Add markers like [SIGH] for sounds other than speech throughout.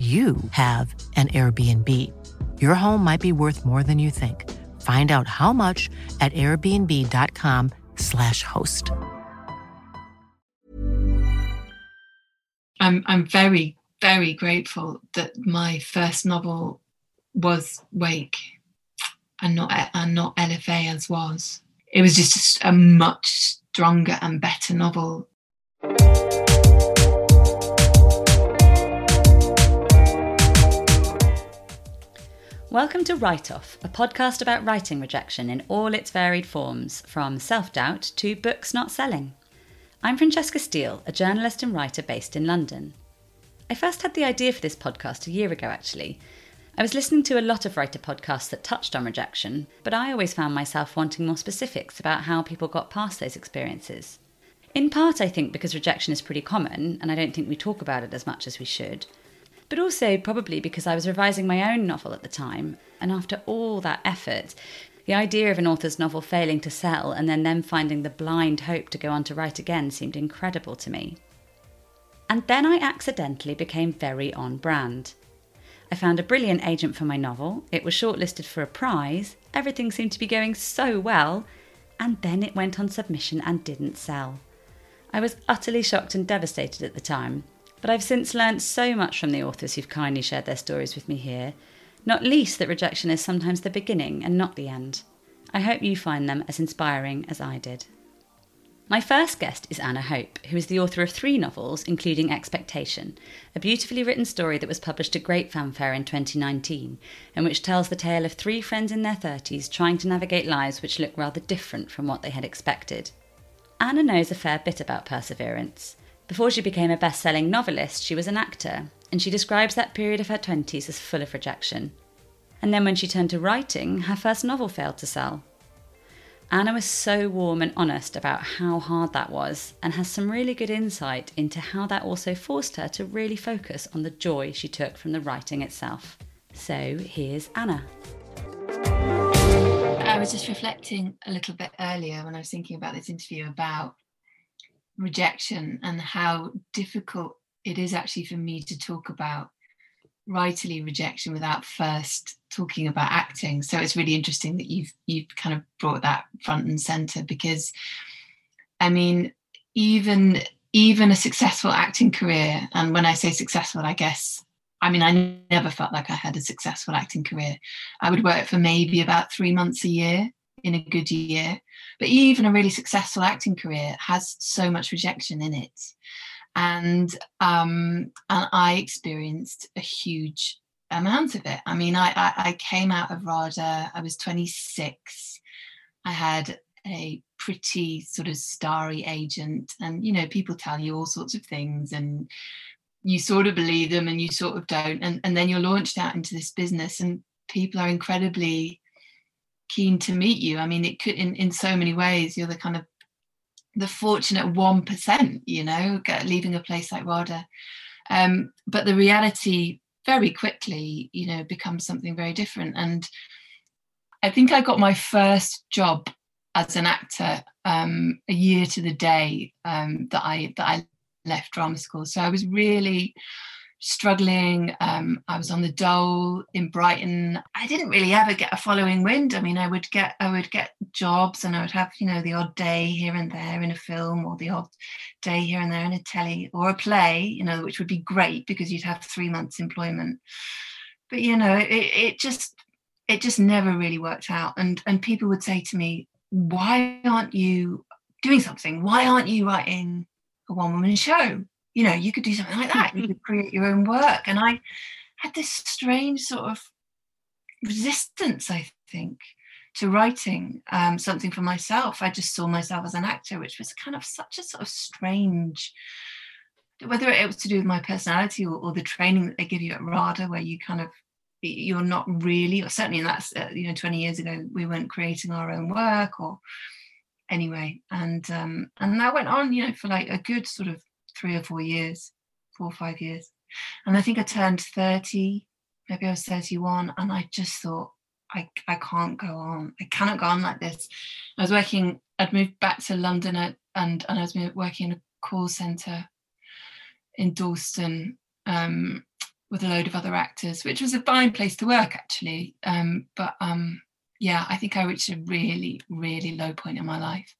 you have an Airbnb. Your home might be worth more than you think. Find out how much at airbnb.com/slash host. I'm I'm very, very grateful that my first novel was Wake and not and not LFA as was. It was just a much stronger and better novel. Welcome to Write Off, a podcast about writing rejection in all its varied forms, from self doubt to books not selling. I'm Francesca Steele, a journalist and writer based in London. I first had the idea for this podcast a year ago, actually. I was listening to a lot of writer podcasts that touched on rejection, but I always found myself wanting more specifics about how people got past those experiences. In part, I think because rejection is pretty common, and I don't think we talk about it as much as we should but also probably because I was revising my own novel at the time. And after all that effort, the idea of an author's novel failing to sell and then them finding the blind hope to go on to write again seemed incredible to me. And then I accidentally became very on brand. I found a brilliant agent for my novel, it was shortlisted for a prize, everything seemed to be going so well, and then it went on submission and didn't sell. I was utterly shocked and devastated at the time, but I've since learnt so much from the authors who've kindly shared their stories with me here, not least that rejection is sometimes the beginning and not the end. I hope you find them as inspiring as I did. My first guest is Anna Hope, who is the author of three novels, including Expectation, a beautifully written story that was published to great fanfare in 2019, and which tells the tale of three friends in their 30s trying to navigate lives which look rather different from what they had expected. Anna knows a fair bit about perseverance. Before she became a best selling novelist, she was an actor, and she describes that period of her 20s as full of rejection. And then when she turned to writing, her first novel failed to sell. Anna was so warm and honest about how hard that was, and has some really good insight into how that also forced her to really focus on the joy she took from the writing itself. So here's Anna. I was just reflecting a little bit earlier when I was thinking about this interview about rejection and how difficult it is actually for me to talk about writerly rejection without first talking about acting. So it's really interesting that you've you've kind of brought that front and center because i mean even even a successful acting career and when i say successful i guess i mean i never felt like i had a successful acting career. I would work for maybe about three months a year in a good year. But even a really successful acting career has so much rejection in it. And, um, and I experienced a huge amount of it. I mean, I, I, I came out of RADA, I was 26. I had a pretty sort of starry agent, and you know, people tell you all sorts of things, and you sort of believe them and you sort of don't. And, and then you're launched out into this business, and people are incredibly keen to meet you. I mean, it could in in so many ways. You're the kind of the fortunate one percent, you know, leaving a place like RADA. Um, but the reality very quickly, you know, becomes something very different. And I think I got my first job as an actor um, a year to the day um, that I that I left drama school. So I was really struggling. Um, I was on the dole in Brighton. I didn't really ever get a following wind. I mean, I would get I would get jobs, and I would have you know the odd day here and there in a film, or the odd day here and there in a telly or a play. You know, which would be great because you'd have three months employment. But you know, it, it just it just never really worked out. And and people would say to me, "Why aren't you doing something? Why aren't you writing a one woman show?" You know, you could do something like [LAUGHS] that. You could create your own work. And I had this strange sort of resistance, I think, to writing um, something for myself. I just saw myself as an actor, which was kind of such a sort of strange, whether it was to do with my personality or, or the training that they give you at RADA, where you kind of you're not really, or certainly in that, uh, you know, 20 years ago, we weren't creating our own work or anyway. And um, and that went on, you know, for like a good sort of three or four years, four or five years. And I think I turned 30, maybe I was 31, and I just thought, I, I can't go on. I cannot go on like this. I was working, I'd moved back to London and, and, I was working in a call centre in Dalston um, with a load of other actors, which was a fine place to work actually. Um, but um, yeah, I think I reached a really, really low point in my life.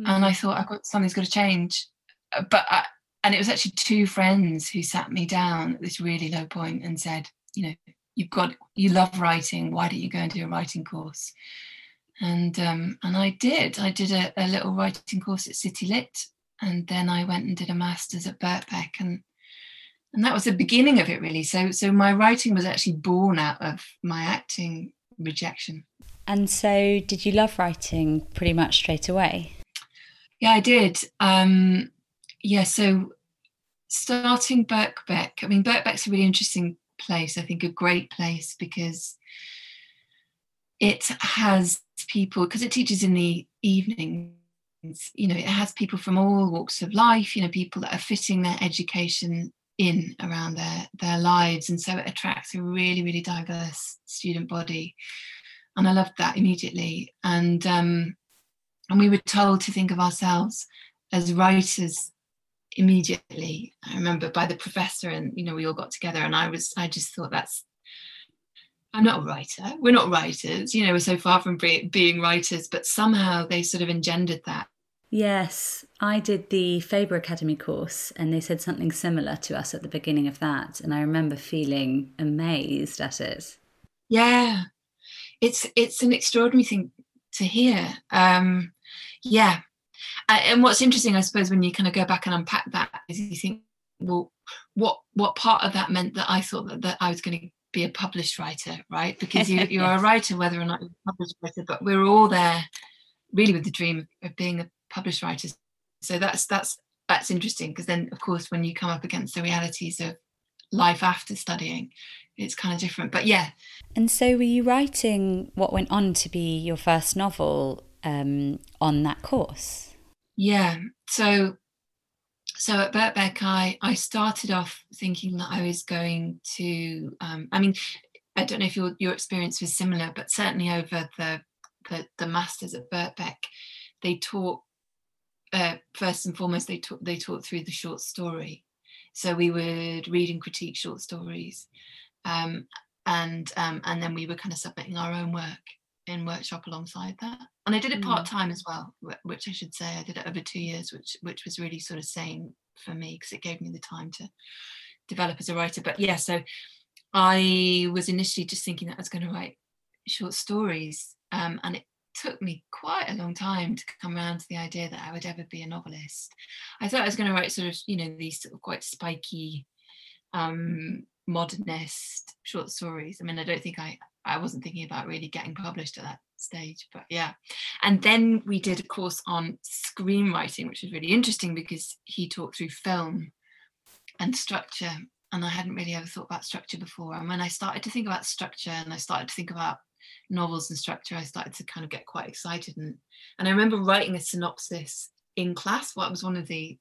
Mm. And I thought, I've got something's got to change. Uh, but I, and it was actually two friends who sat me down at this really low point and said, you know, you've got you love writing. Why don't you go and do a writing course? And um, and I did. I did a, a little writing course at City Lit, and then I went and did a master's at Birkbeck, and and that was the beginning of it really. So so my writing was actually born out of my acting rejection. And so, did you love writing pretty much straight away? Yeah, I did. Um, yeah, so starting Birkbeck, I mean, Birkbeck's a really interesting place, I think a great place because it has people, because it teaches in the evenings, you know, it has people from all walks of life, you know, people that are fitting their education in around their their lives and so it attracts a really really diverse student body. And i loved that immediately. And um and we were told to think of ourselves as writers immediately. I remember by the professor and you know we all got together and i was i just thought that's i'm not a writer. We're not writers you know we're so far from be- being writers but somehow they sort of engendered that. Yes i did the faber academy course and they said something similar to us at the beginning of that and i remember feeling amazed at it. Yeah it's it's an extraordinary thing to hear. Um yeah and what's interesting, I suppose, when you kind of go back and unpack that, is you think, well, what what part of that meant that I thought that, that I was going to be a published writer, right? Because you, [LAUGHS] you're yes. a writer, whether or not you're a published writer, but we're all there really with the dream of being a published writer. So that's that's that's interesting because then, of course, when you come up against the realities of life after studying, it's kind of different. But yeah. And so, were you writing what went on to be your first novel um, on that course? Yeah. So so at Birkbeck, I, I started off thinking that I was going to, um, I mean, I don't know if your, your experience was similar, but certainly over the, the, the masters at Birkbeck, they taught, uh, first and foremost, they taught, they taught through the short story. So we would read and critique short stories. Um, and, um, and then we were kind of submitting our own work in workshop alongside that. And i did it mm. part-time as well which i should say i did it over two years which which was really sort of sane for me because it gave me the time to develop as a writer. But yeah so i was initially just thinking that i was going to write short stories um, and it took me quite a long time to come around to the idea that i would ever be a novelist. I thought i was going to write sort of you know these sort of quite spiky um, modernist short stories. I mean i don't think i I wasn't thinking about really getting published at that stage, but yeah. And then we did a course on screenwriting, which was really interesting because he talked through film and structure. And I hadn't really ever thought about structure before. And when I started to think about structure and I started to think about novels and structure, I started to kind of get quite excited. And and I remember writing a synopsis in class. What was one of the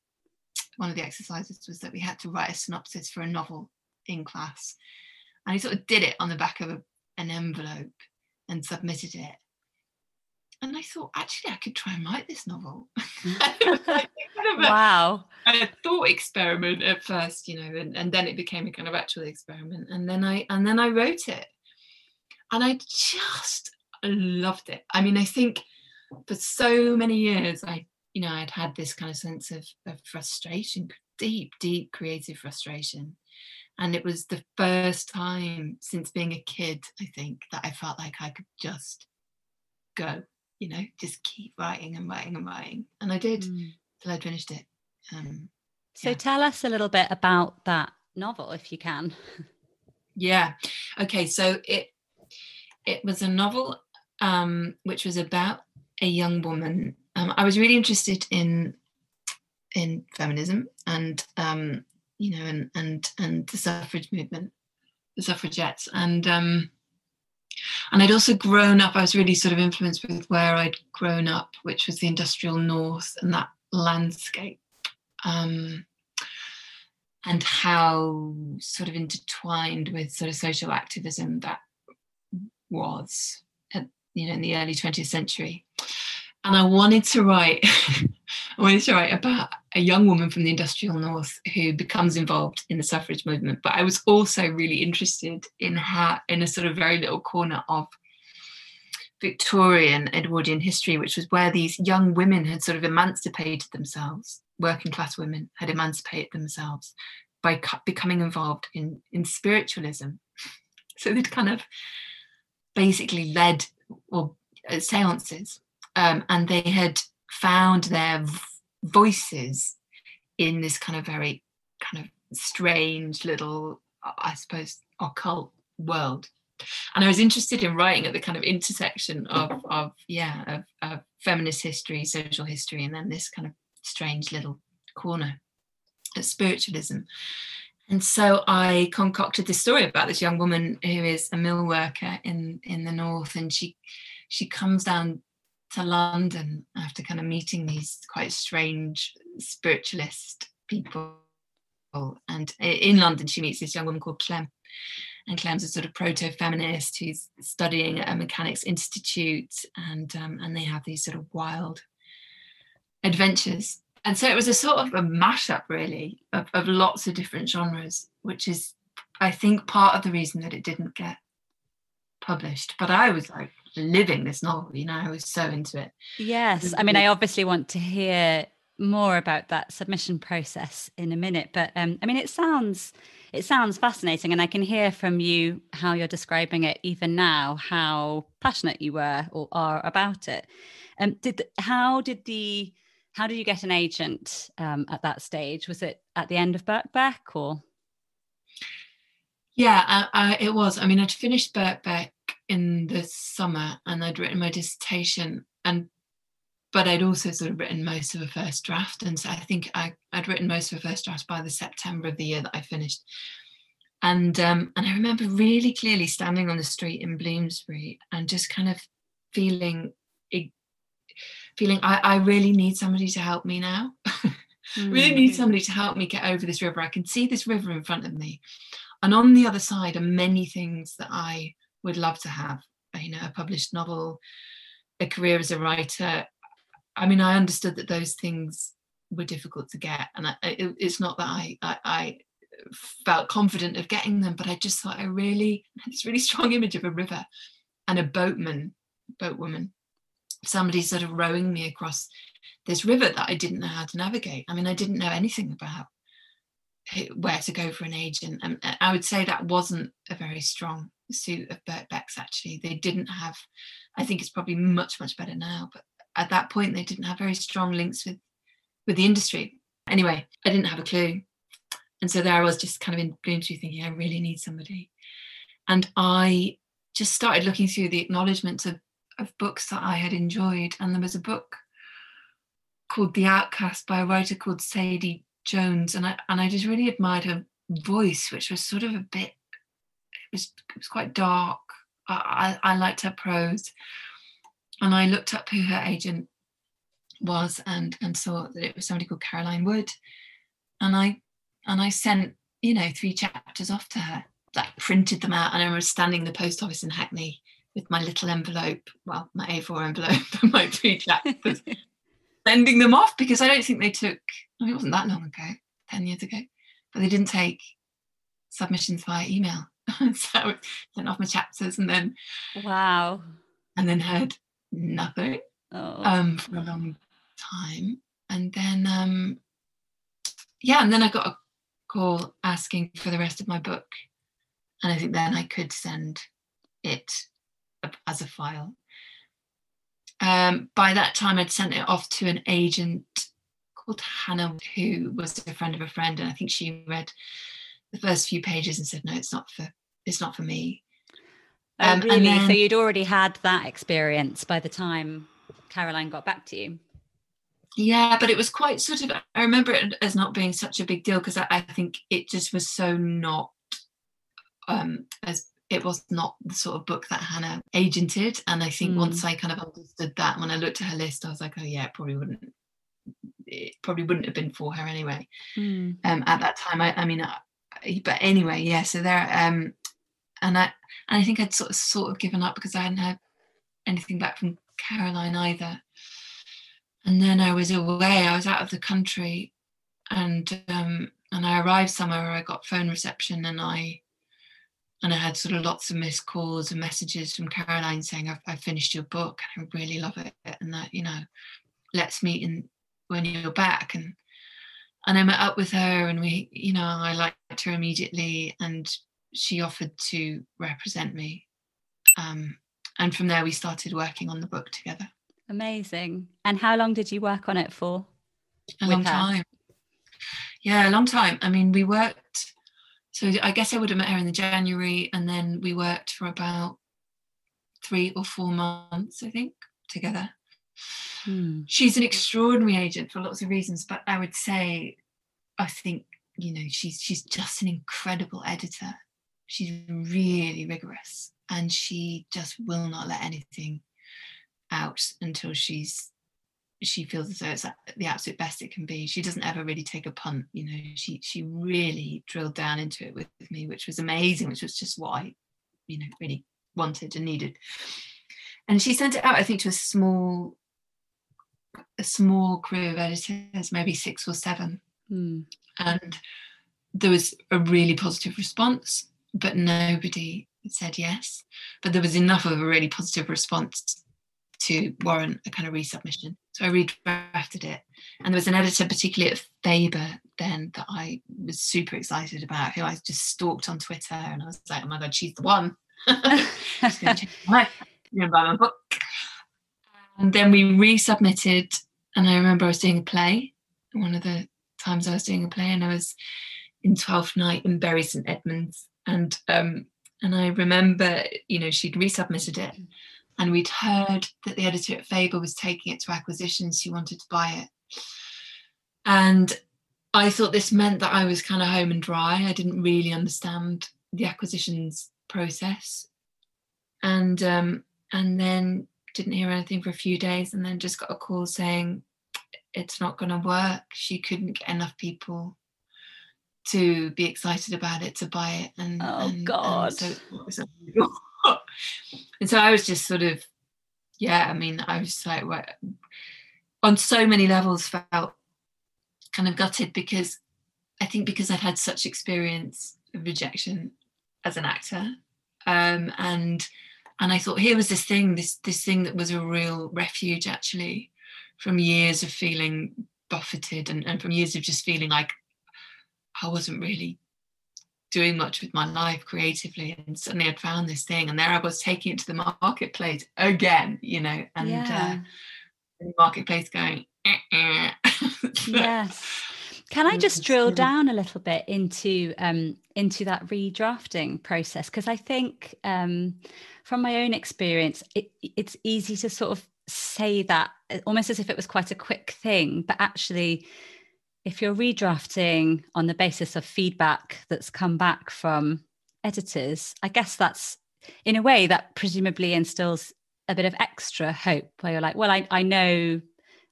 one of the exercises was that we had to write a synopsis for a novel in class. And I sort of did it on the back of a, an envelope and submitted it. And I thought, actually, I could try and write this novel. like kind of a, wow. a thought experiment at first, you know, and, and then it became a kind of actual experiment. And then I and then I wrote it. And I just loved it. I mean, I think for so many years I, you know, I'd had this kind of sense of, of frustration, deep, deep creative frustration. And it was the first time since being a kid, I think, that I felt like I could just go, you know, just keep writing and writing and writing. And I did Mm. till I'd finished it. Um, So Yeah. tell us a little bit about that novel, if you can. [LAUGHS] yeah. Okay. So it it was a novel um, which was about a young woman. Um, I was really interested in in feminism and um, you know and and and the suffrage movement, the suffragettes, and um, and I'd also grown up. I was really sort of influenced with where I'd grown up, which was the industrial north and that landscape. Um, and how sort of intertwined with sort of social activism that was at, you know in the early 20th century and i wanted to write [LAUGHS] i wanted to write about a young woman from the industrial north who becomes involved in the suffrage movement. But i was also really interested in how in a sort of very little corner of victorian edwardian history which was where these young women had sort of emancipated themselves working class women had emancipated themselves by cu- becoming involved in in spiritualism. So they'd kind of basically led or uh, seances um, and they had found their voices in this kind of very kind of strange little i suppose occult world. And i was interested in writing at the kind of intersection of of yeah of, of feminist history social history and then this kind of strange little corner of spiritualism. And so I concocted this story about this young woman who is a mill worker in in the north, and she she comes down to London after kind of meeting these quite strange spiritualist people. And in London, she meets this young woman called Clem, and Clem's a sort of proto-feminist who's studying at a mechanics institute, and um, and they have these sort of wild adventures. And so it was a sort of a mashup really of, of lots of different genres which is i think part of the reason that it didn't get published. But i was like living this novel you know i was so into it Yes. I mean, I obviously want to hear more about that submission process in a minute, but um, I mean, it sounds it sounds fascinating, and I can hear from you how you're describing it even now, how passionate you were or are about it. Um, did the- how did the how did you get an agent um, at that stage? Was it at the end of Birkbeck or? yeah I, I, it was i mean i'd finished birkbeck in the summer and i'd written my dissertation and but i'd also sort of written most of a first draft and so i think I, i'd written most of a first draft by the september of the year that i finished. And um, and i remember really clearly standing on the street in bloomsbury and just kind of feeling feeling I, I really need somebody to help me now. [LAUGHS] Really Mm. need somebody to help me get over this river. I can see this river in front of me. And on the other side are many things that i would love to have uh, you know a published novel a career as a writer i mean i understood that those things were difficult to get and I, it, it's not that I, I i felt confident of getting them but i just thought i really had [LAUGHS] this really strong image of a river and a boatman boatwoman somebody sort of rowing me across this river that I didn't know how to navigate. I mean, I didn't know anything about where to go for an agent. And uh, I would say that wasn't a very strong suit of Birkbeck's, actually. They didn't have, I think it's probably much, much better now, but at that point, they didn't have very strong links with, with the industry. Anyway, I didn't have a clue. And so there I was just kind of in Bloomsbury thinking, I really need somebody. And I just started looking through the acknowledgements of, of books that I had enjoyed. And there was a book called The Outcast by a writer called Sadie Jones. And I and I just really admired her voice, which was sort of a bit it was it was quite dark. I, I, I liked her prose. And I looked up who her agent was and and saw that it was somebody called Caroline Wood. And I and I sent you know, three chapters off to her, like printed them out. And I remember standing in the post office in Hackney with my little envelope, well, my A4 envelope [LAUGHS] my three chapters, sending them off because I don't think they took, I mean, it wasn't that long ago, 10 years ago, but they didn't take submissions via email. [LAUGHS] so I sent off my chapters and then wow. And then heard nothing oh. um, for a long time. And then um, yeah, and then I got a call asking for the rest of my book. And I think then I could send it as a file. Um, by that time, I'd sent it off to an agent called Hannah, who was a friend of a friend, and I think she read the first few pages and said, "No, it's not for it's not for me." Oh, um, really? Then, so you'd already had that experience by the time Caroline got back to you. Yeah, but it was quite sort of. I remember it as not being such a big deal because I, I, think it just was so not um as it was not the sort of book that Hannah agented. And I think mm. once I kind of understood that, when I looked at her list, I was like, oh yeah, it probably wouldn't. It probably wouldn't have been for her anyway. Mm. Um, at that time, I, I mean, I, but anyway, yeah. So there, um, and I, and I think I'd sort of sort of given up because I hadn't had anything back from Caroline either. And then I was away. I was out of the country, and um, and I arrived somewhere where I got phone reception, and I and I had sort of lots of missed calls and messages from Caroline saying, "I've, I've finished your book, and I really love it, and that you know, let's meet in when you're back." And and I met up with her, and we, you know, I liked her immediately, and she offered to represent me. Um, and from there, we started working on the book together. Amazing. And how long did you work on it for? A long her? time. Yeah, a long time. I mean, we worked. So I guess I would have met her in the January, and then we worked for about three or four months, I think, together. Hmm. She's an extraordinary agent for lots of reasons, but I would say, I think you know she's she's just an incredible editor she's really rigorous and she just will not let anything out until she's she feels as though it's the absolute best it can be. She doesn't ever really take a punt, you know. She she really drilled down into it with, with me, which was amazing, which was just what I, you know, really wanted and needed. And she sent it out, I think, to a small, a small crew of editors, maybe six or seven. Mm. And there was a really positive response but nobody said yes. But there was enough of a really positive response to warrant a kind of resubmission. So I redrafted it. And there was an editor, particularly at Faber, then that I was super excited about, who I just stalked on Twitter. And I was like, oh my God, she's the one. [LAUGHS] she's going to my, my book. And then we resubmitted. And I remember I was doing a play. One of the times I was doing a play, and I was in Twelfth Night in Bury St Edmunds and um, and I remember, you know, she'd resubmitted it, and we'd heard that the editor at Faber was taking it to acquisitions. She wanted to buy it, and I thought this meant that I was kind of home and dry. I didn't really understand the acquisitions process, and um, and then didn't hear anything for a few days, and then just got a call saying it's not going to work. She couldn't get enough people to be excited about it, to buy it. And oh and, God. And so, and so I was just sort of, yeah, I mean, I was like, on so many levels felt kind of gutted because I think because I'd had such experience of rejection as an actor. Um, and and I thought here was this thing, this this thing that was a real refuge actually from years of feeling buffeted and, and from years of just feeling like I wasn't really doing much with my life creatively and suddenly I'd found this thing and there I was taking it to the marketplace again you know and yeah. uh, the marketplace going eh, eh. [LAUGHS] yes can I just drill down a little bit into um, into that redrafting process because I think um, from my own experience it, it's easy to sort of say that almost as if it was quite a quick thing but actually if you're redrafting on the basis of feedback that's come back from editors, I guess that's in a way that presumably instills a bit of extra hope where you're like, well, I, I know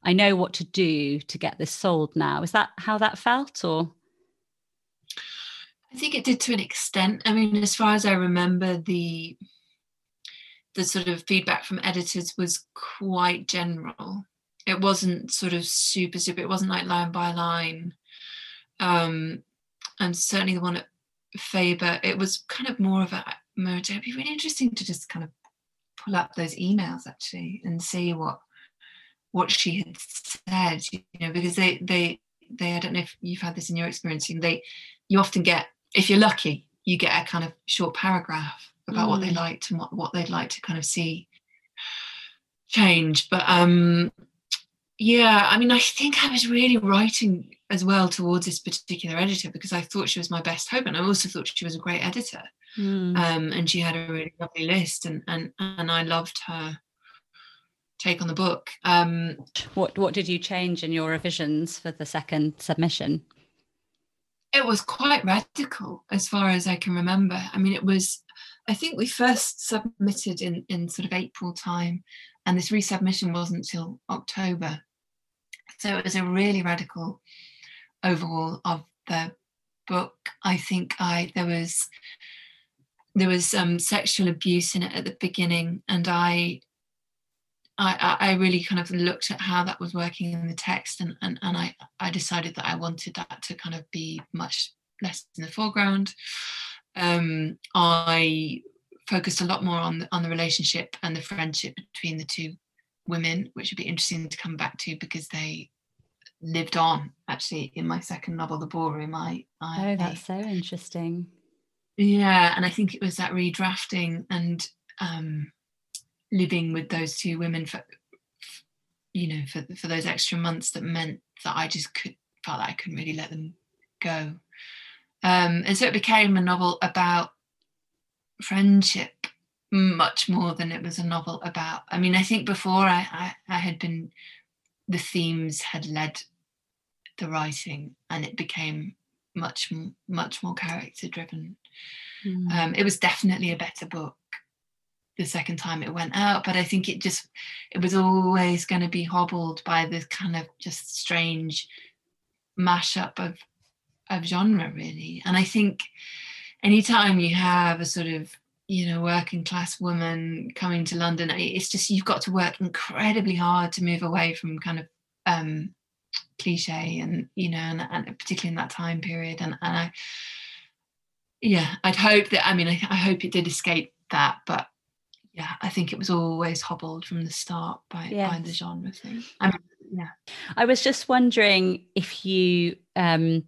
I know what to do to get this sold now. Is that how that felt or? I think it did to an extent. I mean, as far as I remember, the the sort of feedback from editors was quite general. It wasn't sort of super super. It wasn't like line by line. Um, and certainly the one at Faber, it was kind of more of a merge. It'd be really interesting to just kind of pull up those emails actually and see what what she had said. You know, because they they they. I don't know if you've had this in your experience. They you often get if you're lucky, you get a kind of short paragraph about mm. what they mm. liked and what, what they'd like to kind of see change. But um yeah, I mean, I think I was really writing as well towards this particular editor because I thought she was my best hope, and I also thought she was a great editor. Mm. Um, and she had a really lovely list, and and and I loved her take on the book. Um, what what did you change in your revisions for the second submission? It was quite radical, as far as I can remember. I mean, it was. I think we first submitted in in sort of April time, and this resubmission wasn't until October. So it was a really radical overhaul of the book. I think I there was there was um, sexual abuse in it at the beginning, and I, I, I really kind of looked at how that was working in the text, and and, and I, I decided that I wanted that to kind of be much less in the foreground. Um, I focused a lot more on the, on the relationship and the friendship between the two women, which would be interesting to come back to because they lived on actually in my second novel, The Ballroom. I, I oh, that's so interesting. Yeah, and I think it was that redrafting and um, living with those two women for, you know, for for those extra months that meant that I just could felt like I couldn't really let them go. Um, and so it became a novel about friendship much more than it was a novel about. I mean, I think before I, I, I had been, the themes had led the writing and it became much much more character driven mm. um, it was definitely a better book the second time it went out but i think it just it was always going to be hobbled by this kind of just strange mashup of of genre really and i think anytime you have a sort of you know working class woman coming to london it's just you've got to work incredibly hard to move away from kind of um cliche and you know and, and particularly in that time period. And, and I yeah I'd hope that I mean I, I hope it did escape that but yeah I think it was always hobbled from the start by, yes. by the genre thing. I mean, yeah. I was just wondering if you um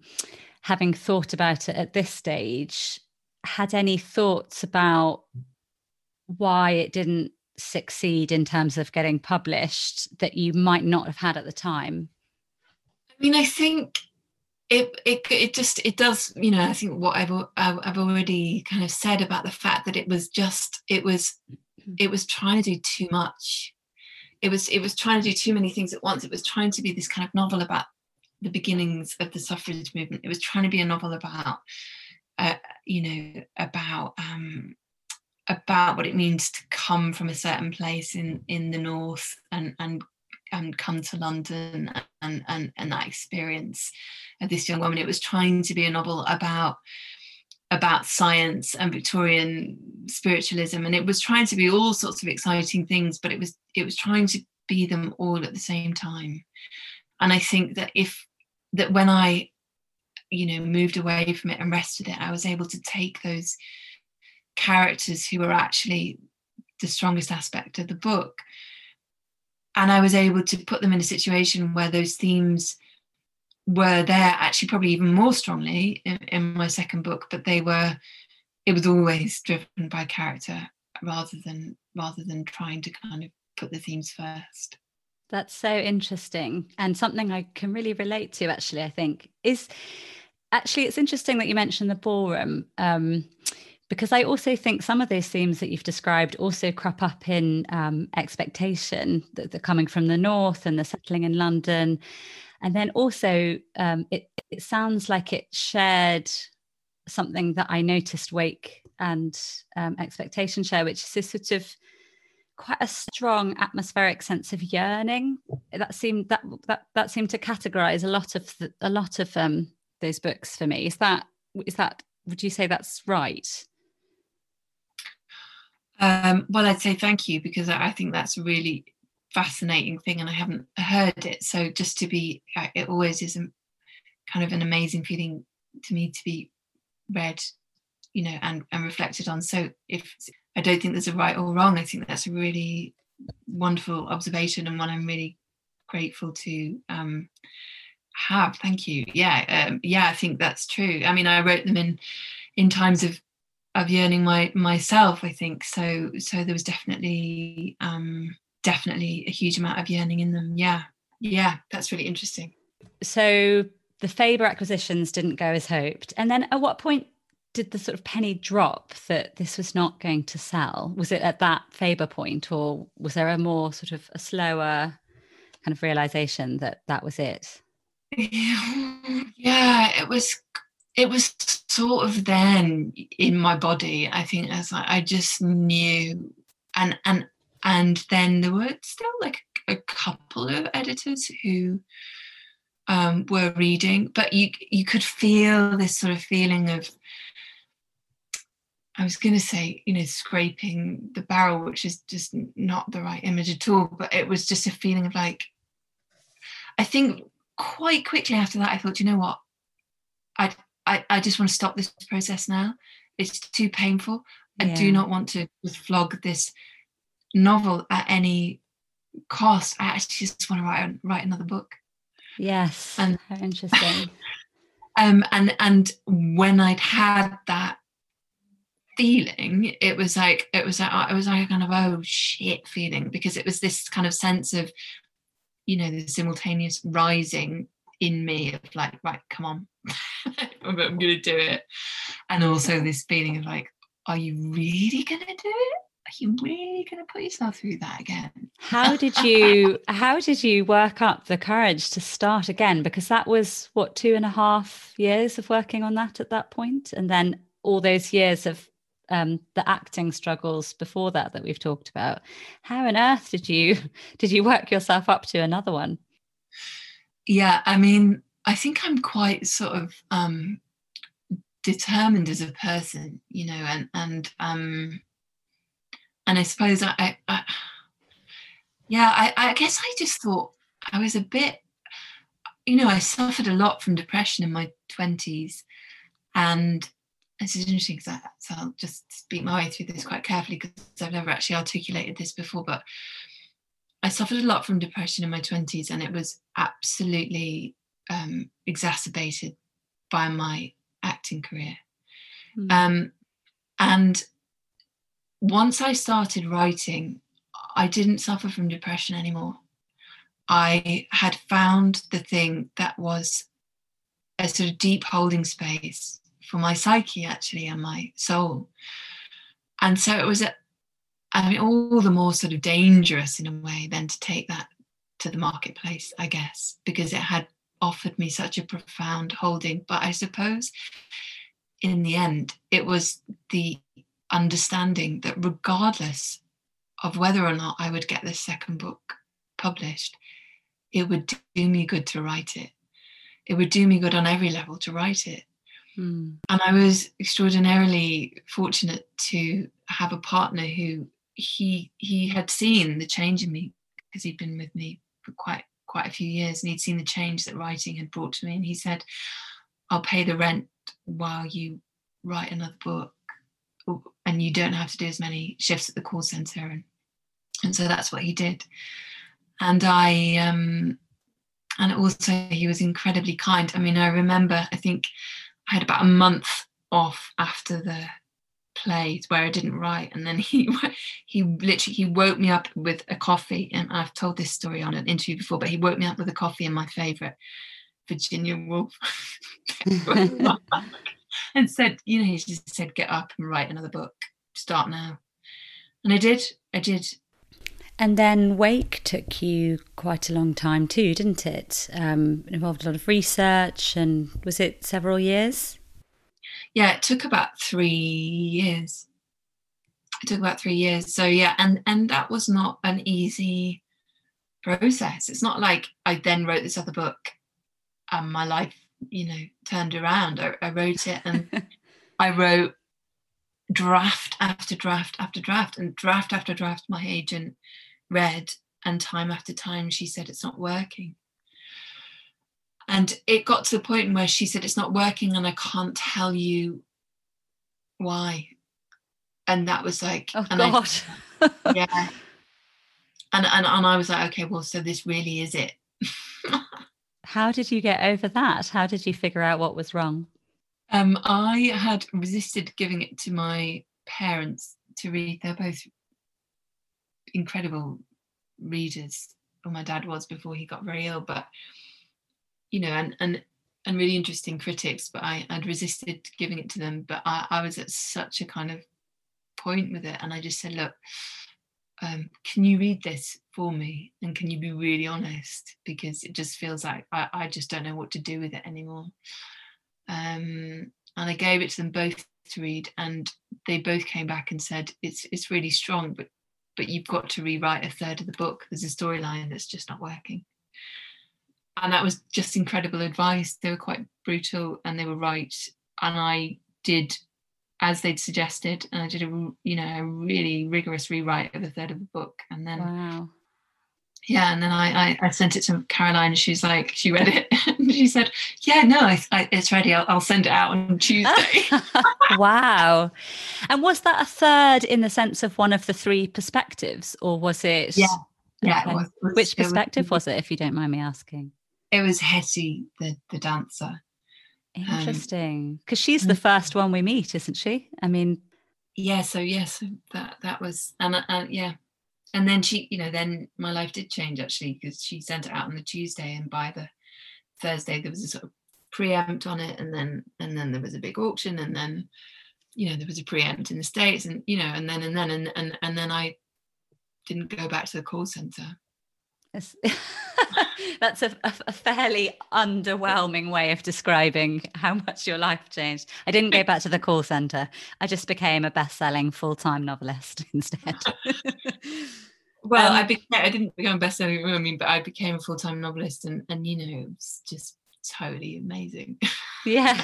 having thought about it at this stage had any thoughts about why it didn't succeed in terms of getting published that you might not have had at the time I mean, I think it it it just it does you know I think what I've I've already kind of said about the fact that it was just it was it was trying to do too much. It was it was trying to do too many things at once. It was trying to be this kind of novel about the beginnings of the suffrage movement. It was trying to be a novel about uh, you know about um, about what it means to come from a certain place in in the north and and and come to London and, and, and that experience of this young woman. It was trying to be a novel about about science and Victorian spiritualism, and it was trying to be all sorts of exciting things, but it was it was trying to be them all at the same time. And I think that if that when I, you know, moved away from it and rested it, I was able to take those characters who were actually the strongest aspect of the book. And I was able to put them in a situation where those themes were there actually probably even more strongly in, in, my second book but they were it was always driven by character rather than rather than trying to kind of put the themes first that's so interesting and something i can really relate to actually i think is actually it's interesting that you mentioned the ballroom um, because I also think some of those themes that you've described also crop up in um, expectation that they're coming from the north and the settling in London. And then also, um, it, it sounds like it shared something that I noticed Wake and um, Expectation share, which is this sort of quite a strong atmospheric sense of yearning. That seemed that that that seemed to categorize a lot of the, a lot of um, those books for me. Is that is that would you say that's right? Um, well, I'd say thank you because I think that's a really fascinating thing, and I haven't heard it. So just to be, uh, it always is a, kind of an amazing feeling to me to be read, you know, and and reflected on. So if I don't think there's a right or wrong, I think that's a really wonderful observation and one I'm really grateful to um, have. Thank you. Yeah, um, yeah, I think that's true. I mean, I wrote them in in times of of yearning my myself i think so so there was definitely um definitely a huge amount of yearning in them yeah yeah that's really interesting so the faber acquisitions didn't go as hoped and then at what point did the sort of penny drop that this was not going to sell? Was it at that faber point or was there a more sort of a slower kind of realization that that was it? [LAUGHS] Yeah it was it was sort of then in my body i think as I, I just knew and and and then there were still like a couple of editors who um, were reading but you you could feel this sort of feeling of I was going to say, you know, scraping the barrel, which is just not the right image at all. But it was just a feeling of like, I think quite quickly after that, I thought, you know what, I I, I just want to stop this process now. It's too painful. Yeah. I do not want to just flog this novel at any cost. I actually just want to write write another book. Yes, and interesting. [LAUGHS] um, and and when I'd had that feeling, it was like it was like it was like a kind of oh shit feeling because it was this kind of sense of, you know, the simultaneous rising in me of like right, come on, [LAUGHS] I'm going to do it. And also this feeling of like, are you really going to do it? Are you really going to put yourself through that again? how did [LAUGHS] you how did you work up the courage to start again? Because that was what two and a half years of working on that at that point, and then all those years of um, the acting struggles before that that we've talked about. How on earth did you [LAUGHS] did you work yourself up to another one? Yeah, I mean, I think I'm quite sort of um, determined as a person, you know, and and um, and I suppose I, I, I yeah, I, I guess I just thought I was a bit, you know, I suffered a lot from depression in my twenties, and this is interesting because so I'll just speak my way through this quite carefully because I've never actually articulated this before, but I suffered a lot from depression in my 20s and it was absolutely um, exacerbated by my acting career. Mm. Um, and once I started writing, I didn't suffer from depression anymore. I had found the thing that was a sort of deep holding space for my psyche, actually, and my soul. And so it was, a, I mean, all the more sort of dangerous in a way than to take that to the marketplace, I guess, because it had offered me such a profound holding. But I suppose in the end, it was the understanding that regardless of whether or not I would get this second book published, it would do me good to write it. It would do me good on every level to write it. Mm. And I was extraordinarily fortunate to have a partner who he he had seen the change in me because he'd been with me for quite quite a few years and he'd seen the change that writing had brought to me. And he said i'll pay the rent while you write another book and you don't have to do as many shifts at the call center. And and so that's what he did. And i um and also he was incredibly kind. I mean i remember i think i had about a month off after the plays where I didn't write, and then [LAUGHS] he he literally he woke me up with a coffee, and I've told this story on an interview before, but he woke me up with a coffee and my favourite Virginia Woolf, [LAUGHS] and said, you know, he just said, get up and write another book, start now, and I did, I did. And then Wake took you quite a long time too, didn't it? Um, involved a lot of research, and was it several years? yeah, it took about three years. It took about three years. So yeah, and and that was not an easy process. It's not like I then wrote this other book and my life, you know, turned around. I, I wrote it and [LAUGHS] I wrote draft after draft after draft and draft after draft my agent read and time after time she said it's not working. And it got to the point where she said it's not working and i can't tell you why. And that was like oh and god. I, [LAUGHS] yeah. And, and and i was like okay well so this really is it. [LAUGHS] How did you get over that? How did you figure out what was wrong? Um, I had resisted giving it to my parents to read. They're both incredible readers. Well, my dad was before he got very ill, but you know, and and and really interesting critics. But I I'd resisted giving it to them. But I, I was at such a kind of point with it, and I just said, look. Um, can you read this for me and can you be really honest because it just feels like I, I just don't know what to do with it anymore um, and I gave it to them both to read, and they both came back and said it's it's really strong, but but you've got to rewrite a third of the book. There's a storyline that's just not working. And that was just incredible advice. They were quite brutal and they were right. And I did as they'd suggested, and I did a you know a really rigorous rewrite of a third of the book. And then wow yeah and then I, I, I sent it to caroline and she's like she read it [LAUGHS] she said yeah no I, I, it's ready. I'll, I'll send it out on [LAUGHS] tuesday. [LAUGHS] [LAUGHS] Wow. And was that a third in the sense of one of the three perspectives or was it yeah. Yeah okay. it was, it was, which perspective was, was, it if you don't mind me asking? It was Hettie the the dancer. Interesting. Because um, she's the first one we meet isn't she? I mean yeah so yes yeah, so that that was and uh, yeah. And then she you know then my life did change actually because she sent it out on the tuesday and by the thursday there was a sort of preempt on it and then and then there was a big auction and then you know there was a preempt in the states and you know and then and then and and, and then i didn't go back to the call center [LAUGHS] that's a, a, fairly underwhelming way of describing how much your life changed. I didn't go back to the call center. I just became a best-selling full-time novelist [LAUGHS] instead. [LAUGHS] well, um, I became, I didn't become a best-selling. I mean, but I became a full-time novelist, and and you know, it's just totally amazing. [LAUGHS] yeah.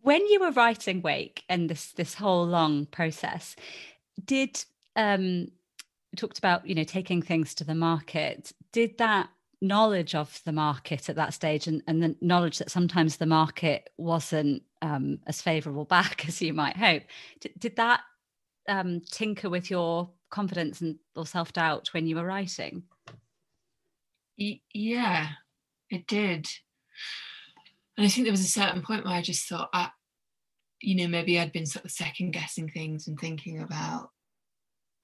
When you were writing Wake and this this whole long process, did um talked about you know taking things to the market did that knowledge of the market at that stage and, and the knowledge that sometimes the market wasn't um, as favorable [LAUGHS] back as you might hope did, did that um, tinker with your confidence and or self-doubt when you were writing? Yeah it did. And i think there was a certain point where i just thought I, you know maybe i'd been sort of second guessing things and thinking about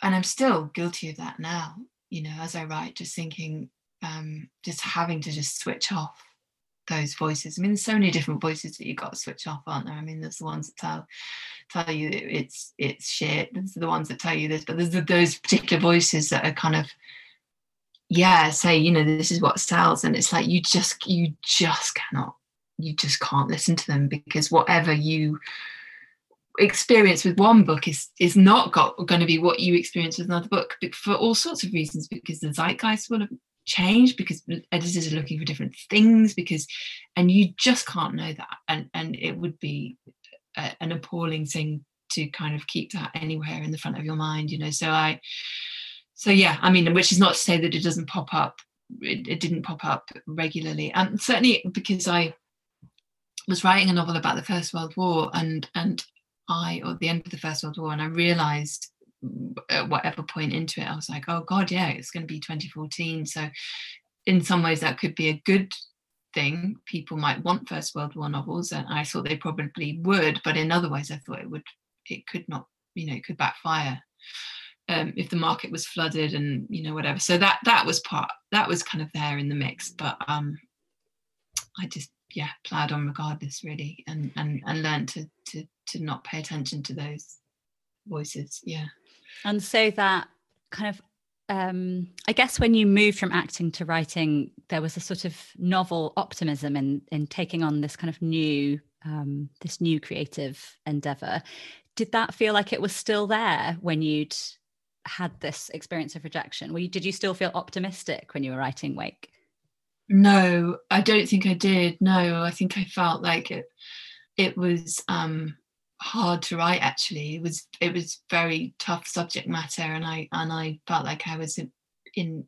and I'm still guilty of that now, you know, as I write, just thinking, um, just having to just switch off those voices. I mean, there's so many different voices that you've got to switch off, aren't there? I mean, there's the ones that tell tell you it's it's shit. There's the ones that tell you this, but there's the, those particular voices that are kind of yeah, say, you know, this is what sells. And it's like you just you just cannot, you just can't listen to them because whatever you experience with one book is is not got, going to be what you experience with another book for all sorts of reasons because the zeitgeist will have changed because editors are looking for different things because and you just can't know that. And and it would be a, an appalling thing to kind of keep that anywhere in the front of your mind you know? So i so yeah i mean which is not to say that it doesn't pop up. It, it didn't pop up regularly. And certainly because i was writing a novel about the First World War, and and I, or the end of the First World War, and I realized at whatever point into it, I was like, oh God, yeah, it's going to be 2014. So, in some ways, that could be a good thing. People might want First World War novels, and I thought they probably would, but in other ways, I thought it would, it could not, you know, it could backfire. Um, if the market was flooded and you know whatever so that that was part that was kind of there in the mix but um i just yeah plowed on regardless really and and and learned to to to not pay attention to those voices yeah and so that kind of um, I guess when you moved from acting to writing, there was a sort of novel optimism in in taking on this kind of new um, this new creative endeavor. Did that feel like it was still there when you'd had this experience of rejection? You, did you still feel optimistic when you were writing Wake? No, I don't think I did. No, I think I felt like it. It was um, hard to write actually it was it was very tough subject matter and i and i felt like i was in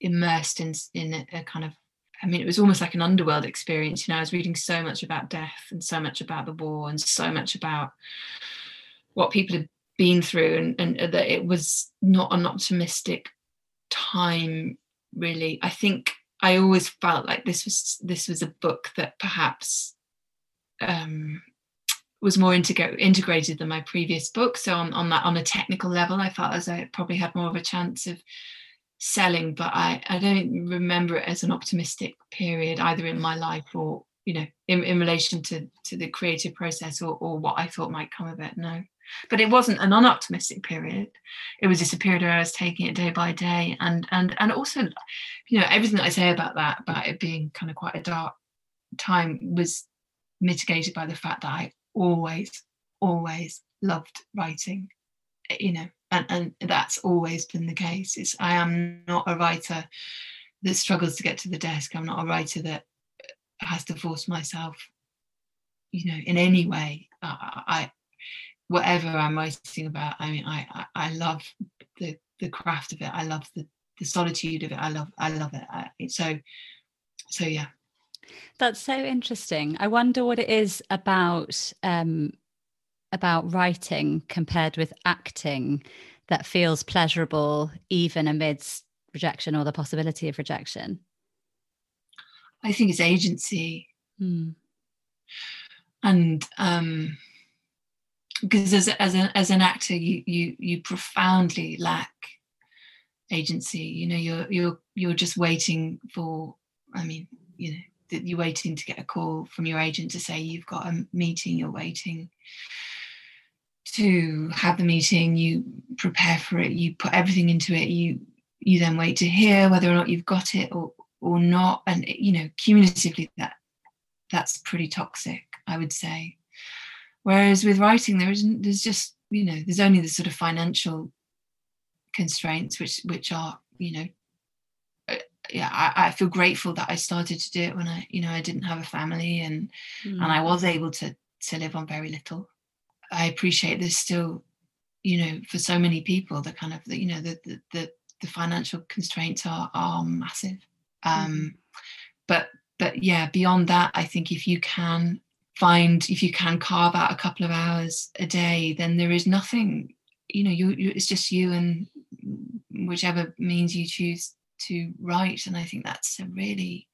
immersed in in a, kind of I mean, it was almost like an underworld experience. You know, I was reading so much about death and so much about the war and so much about what people had been through, and, and that it was not an optimistic time, really. I think I always felt like this was this was a book that perhaps um, was more integra- integrated than my previous book. So on, on that on a technical level, I felt as I probably had more of a chance of selling, but I, I don't remember it as an optimistic period either in my life or you know in, in relation to to the creative process or, or what I thought might come of it. No. But it wasn't an unoptimistic period. It was just a period where I was taking it day by day and and and also, you know, everything that I say about that, about it being kind of quite a dark time was mitigated by the fact that I always, always loved writing. You know, and, and that's always been the case is i am not a writer that struggles to get to the desk. I'm not a writer that has to force myself you know in any way. I, I whatever i'm writing about i mean i i, I love the the craft of it. I love the the solitude of it. I love i love it. I, so so yeah that's so interesting i wonder what it is about um about writing compared with acting that feels pleasurable even amidst rejection or the possibility of rejection? I think it's agency. Hmm. And um because as as an as an actor you you you profoundly lack agency. You know, you're you're you're just waiting for I mean, you know, you're waiting to get a call from your agent to say you've got a meeting, you're waiting to have the meeting you prepare for it you put everything into it you you then wait to hear whether or not you've got it or or not. And you know cumulatively that that's pretty toxic i would say. Whereas with writing there isn't there's just you know there's only the sort of financial constraints which which are you know yeah I, I, feel grateful that i started to do it when i you know i didn't have a family and mm. and i was able to to live on very little I appreciate there's still, you know, for so many people, the kind of the, you know, the the the, the financial constraints are are massive. Um, mm-hmm. But but yeah, beyond that, I think if you can find if you can carve out a couple of hours a day, then there is nothing. You know, you, you it's just you and whichever means you choose to write, and I think that's a really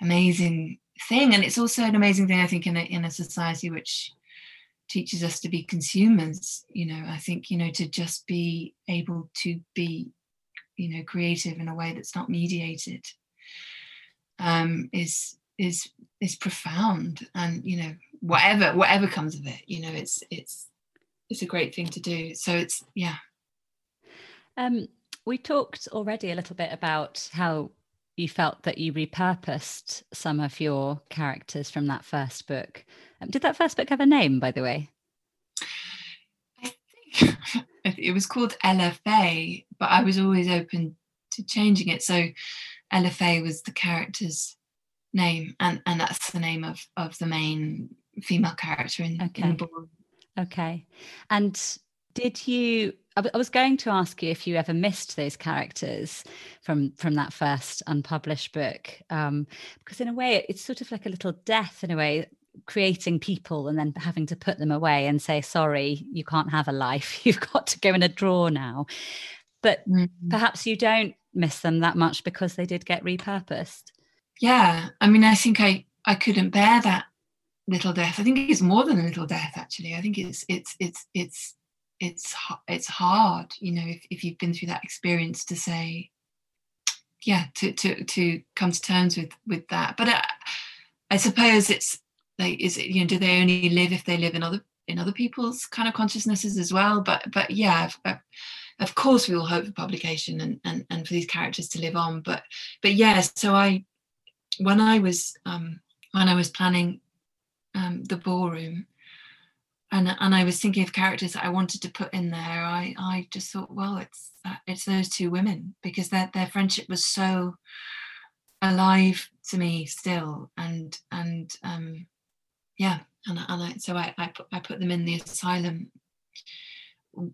amazing thing. And it's also an amazing thing i think in a, in a society which teaches us to be consumers you know. I think you know to just be able to be you know creative in a way that's not mediated um is is is profound. And you know whatever whatever comes of it you know it's it's it's a great thing to do. So it's yeah. Um we talked already a little bit about how you felt that you repurposed some of your characters from that first book. Um, did that first book have a name, by the way? I think [LAUGHS] it was called LFA, but I was always open to changing it. So LFA was the character's name, and, and that's the name of, of the main female character in, okay. in the book. Okay. And did you I was going to ask you if you ever missed those characters from from that first unpublished book, um, because in a way it's sort of like a little death in a way, creating people and then having to put them away and say, "Sorry, you can't have a life. [LAUGHS] You've got to go in a drawer now." But mm-hmm. perhaps you don't miss them that much because they did get repurposed. Yeah, I mean, I think I I couldn't bear that little death. I think it's more than a little death. Actually, I think it's it's it's it's it's it's hard you know if, if you've been through that experience to say yeah to to to come to terms with with that. But I, I suppose it's like is it you know do they only live if they live in other in other people's kind of consciousnesses as well? But but yeah of course we all hope for publication and, and and for these characters to live on. But but yeah so i when i was um when i was planning um the ballroom and and I was thinking of characters that I wanted to put in there. I I just thought, well, it's it's those two women because their their friendship was so alive to me still, and and um, yeah, and, and I, so I, I put, I put them in the asylum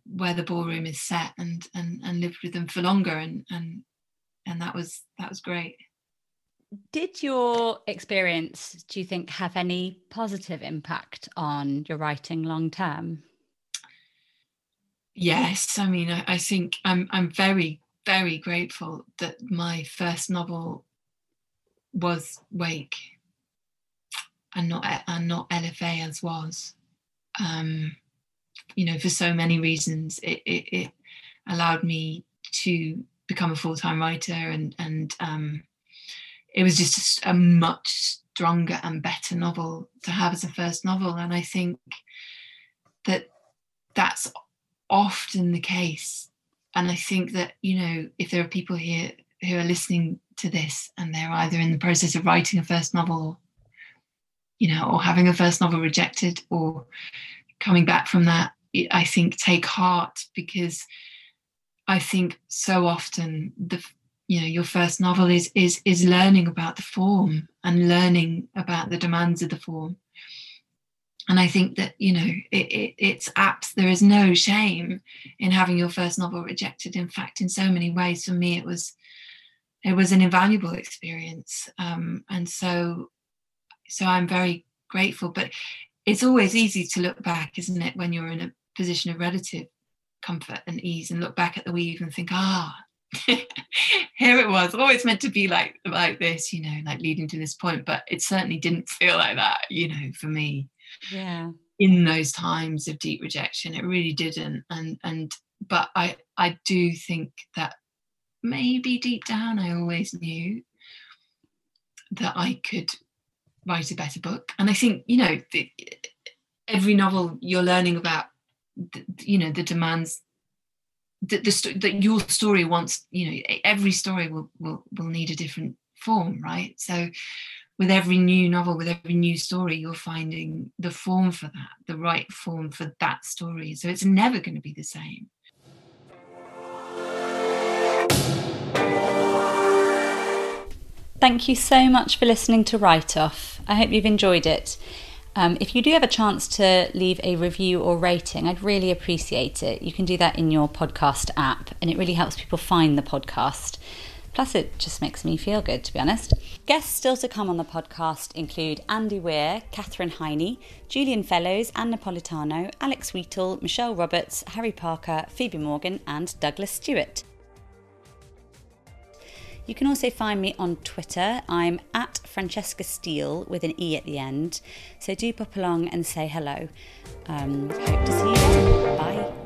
where the ballroom is set and and and lived with them for longer and and and that was that was great did your experience do you think have any positive impact on your writing long term? Yes i mean I, I think i'm i'm very very grateful that my first novel was wake and not and not lfa as was. Um you know, for so many reasons, it, it, it allowed me to become a full-time writer and and um, it was just a much stronger and better novel to have as a first novel and i think that that's often the case. And i think that you know if there are people here who are listening to this and they're either in the process of writing a first novel you know or having a first novel rejected or coming back from that I think take heart because I think so often the you know your first novel is is is learning about the form and learning about the demands of the form. And i think that you know it, it, it's apt there is no shame in having your first novel rejected. In fact in so many ways for me it was it was an invaluable experience. Um, and so so i'm very grateful. But it's always easy to look back isn't it when you're in a position of relative comfort and ease and look back at the weave and think, ah, [LAUGHS] here it was. Oh, it's meant to be like like this, you know, like leading to this point. But it certainly didn't feel like that, you know, for me. Yeah. In those times of deep rejection, it really didn't. And and but I I do think that maybe deep down I always knew that I could write a better book. And I think, you know, the, every novel you're learning about you know the demands that the that your story wants you know every story will will will need a different form right so with every new novel with every new story you're finding the form for that the right form for that story so it's never going to be the same Thank you so much for listening to Write Off. I hope you've enjoyed it. Um, if you do have a chance to leave a review or rating, I'd really appreciate it. You can do that in your podcast app, and it really helps people find the podcast. Plus, it just makes me feel good, to be honest. Guests still to come on the podcast include Andy Weir, Katherine Heiny, Julian Fellowes, Ann Napolitano, Alex Wheatle, Michèle Roberts, Harry Parker, Phoebe Morgan, and Douglas Stuart. You can also find me on Twitter. I'm at Francesca Steele with an E at the end. So do pop along and say hello. Um, hope to see you. Bye.